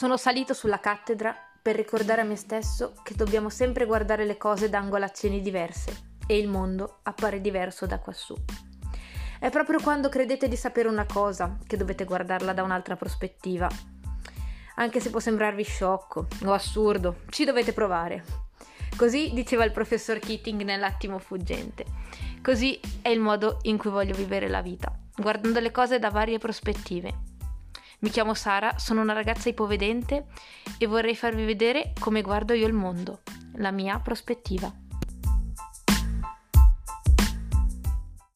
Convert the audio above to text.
Sono salito sulla cattedra per ricordare a me stesso che dobbiamo sempre guardare le cose da angolazioni diverse e il mondo appare diverso da quassù. È proprio quando credete di sapere una cosa che dovete guardarla da un'altra prospettiva. Anche se può sembrarvi sciocco o assurdo, ci dovete provare. Così diceva il professor Keating nell'attimo fuggente. Così è il modo in cui voglio vivere la vita, guardando le cose da varie prospettive mi chiamo Sara, sono una ragazza ipovedente e vorrei farvi vedere come guardo io il mondo, la mia prospettiva.